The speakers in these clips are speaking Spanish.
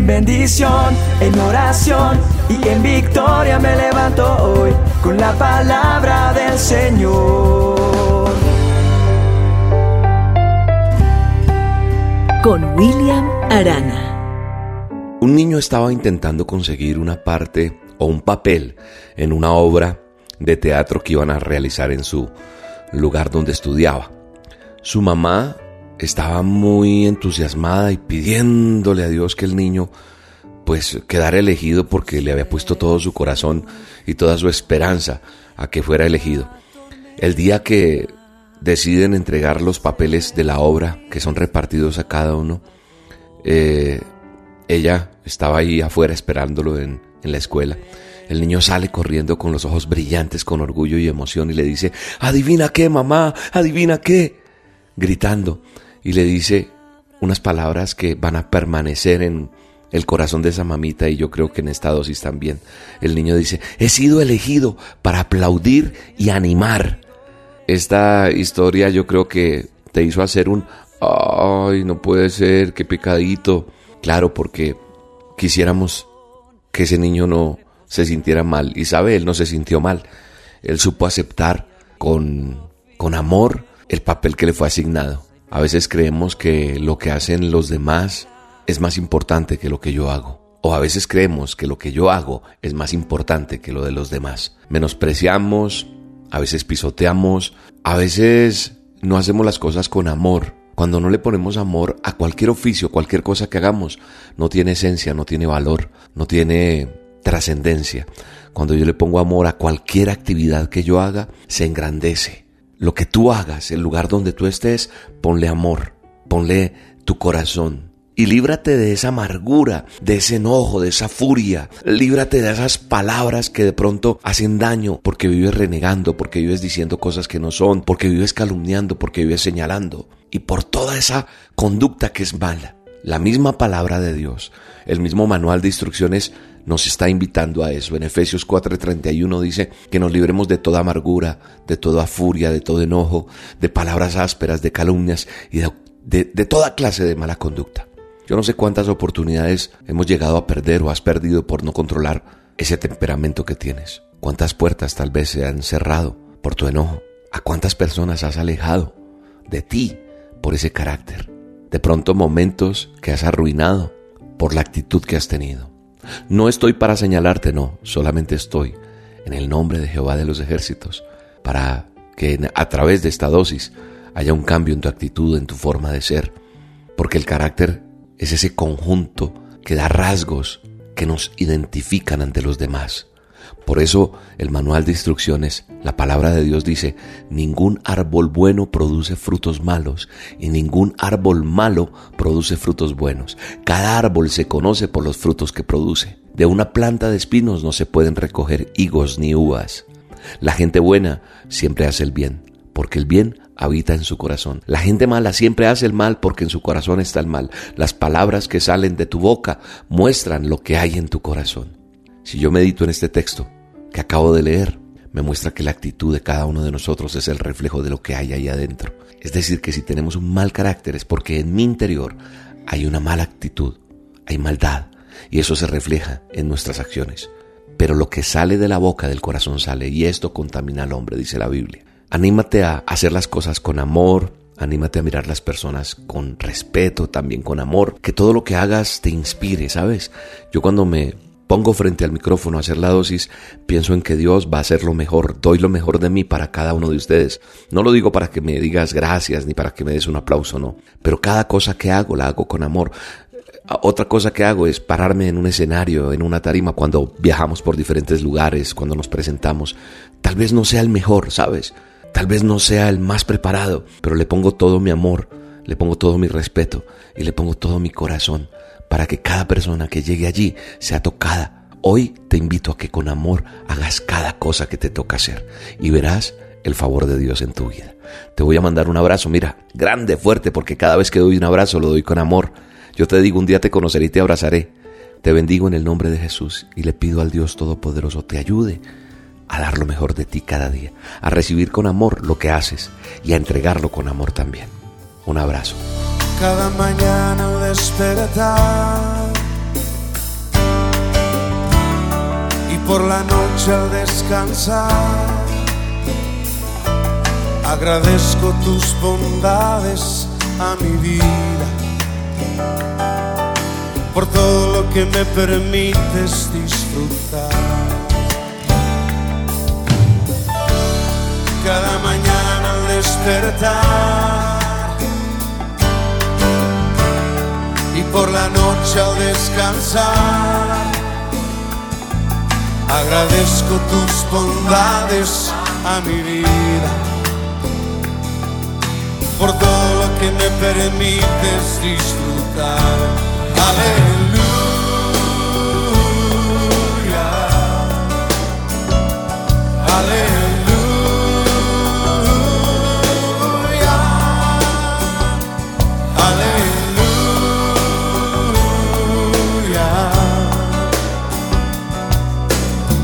En bendición, en oración y en victoria me levanto hoy con la palabra del Señor. Con William Arana. Un niño estaba intentando conseguir una parte o un papel en una obra de teatro que iban a realizar en su lugar donde estudiaba. Su mamá estaba muy entusiasmada y pidiéndole a Dios que el niño pues quedara elegido porque le había puesto todo su corazón y toda su esperanza a que fuera elegido. El día que deciden entregar los papeles de la obra que son repartidos a cada uno, eh, ella estaba ahí afuera esperándolo en, en la escuela. El niño sale corriendo con los ojos brillantes con orgullo y emoción y le dice, adivina qué, mamá, adivina qué, gritando y le dice unas palabras que van a permanecer en el corazón de esa mamita y yo creo que en esta dosis también. El niño dice, he sido elegido para aplaudir y animar. Esta historia yo creo que te hizo hacer un, ay, no puede ser, qué pecadito. Claro, porque quisiéramos que ese niño no se sintiera mal. Y sabe, él no se sintió mal. Él supo aceptar con, con amor el papel que le fue asignado. A veces creemos que lo que hacen los demás es más importante que lo que yo hago. O a veces creemos que lo que yo hago es más importante que lo de los demás. Menospreciamos, a veces pisoteamos, a veces no hacemos las cosas con amor. Cuando no le ponemos amor a cualquier oficio, cualquier cosa que hagamos, no tiene esencia, no tiene valor, no tiene trascendencia. Cuando yo le pongo amor a cualquier actividad que yo haga, se engrandece, lo que tú hagas, el lugar donde tú estés, ponle amor, ponle tu corazón. Y líbrate de esa amargura, de ese enojo, de esa furia. Líbrate de esas palabras que de pronto hacen daño porque vives renegando, porque vives diciendo cosas que no son, porque vives calumniando, porque vives señalando. Y por toda esa conducta que es mala. La misma palabra de Dios, el mismo manual de instrucciones nos está invitando a eso. En Efesios 4:31 dice que nos libremos de toda amargura, de toda furia, de todo enojo, de palabras ásperas, de calumnias y de, de toda clase de mala conducta. Yo no sé cuántas oportunidades hemos llegado a perder o has perdido por no controlar ese temperamento que tienes. Cuántas puertas tal vez se han cerrado por tu enojo. A cuántas personas has alejado de ti por ese carácter. De pronto momentos que has arruinado por la actitud que has tenido. No estoy para señalarte, no, solamente estoy en el nombre de Jehová de los ejércitos, para que a través de esta dosis haya un cambio en tu actitud, en tu forma de ser, porque el carácter es ese conjunto que da rasgos que nos identifican ante los demás. Por eso el manual de instrucciones, la palabra de Dios dice, ningún árbol bueno produce frutos malos y ningún árbol malo produce frutos buenos. Cada árbol se conoce por los frutos que produce. De una planta de espinos no se pueden recoger higos ni uvas. La gente buena siempre hace el bien, porque el bien habita en su corazón. La gente mala siempre hace el mal porque en su corazón está el mal. Las palabras que salen de tu boca muestran lo que hay en tu corazón. Si yo medito en este texto que acabo de leer, me muestra que la actitud de cada uno de nosotros es el reflejo de lo que hay ahí adentro. Es decir, que si tenemos un mal carácter es porque en mi interior hay una mala actitud, hay maldad, y eso se refleja en nuestras acciones. Pero lo que sale de la boca del corazón sale, y esto contamina al hombre, dice la Biblia. Anímate a hacer las cosas con amor, anímate a mirar las personas con respeto, también con amor, que todo lo que hagas te inspire, ¿sabes? Yo cuando me pongo frente al micrófono a hacer la dosis, pienso en que Dios va a hacer lo mejor, doy lo mejor de mí para cada uno de ustedes. No lo digo para que me digas gracias ni para que me des un aplauso, no. Pero cada cosa que hago la hago con amor. Otra cosa que hago es pararme en un escenario, en una tarima, cuando viajamos por diferentes lugares, cuando nos presentamos. Tal vez no sea el mejor, ¿sabes? Tal vez no sea el más preparado, pero le pongo todo mi amor, le pongo todo mi respeto y le pongo todo mi corazón para que cada persona que llegue allí sea tocada. Hoy te invito a que con amor hagas cada cosa que te toca hacer y verás el favor de Dios en tu vida. Te voy a mandar un abrazo, mira, grande, fuerte, porque cada vez que doy un abrazo lo doy con amor. Yo te digo, un día te conoceré y te abrazaré. Te bendigo en el nombre de Jesús y le pido al Dios Todopoderoso te ayude a dar lo mejor de ti cada día, a recibir con amor lo que haces y a entregarlo con amor también. Un abrazo cada mañana al despertar y por la noche al descansar. Agradezco tus bondades a mi vida, por todo lo que me permites disfrutar. Cada mañana al despertar y por la noche al descansar Agradezco tus bondades a mi vida por todo lo que me permites disfrutar. Aleluya.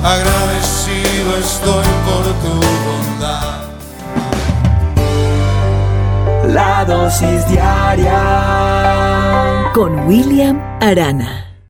Agradecido estoy por tu bondad. La dosis diaria Con William Arana.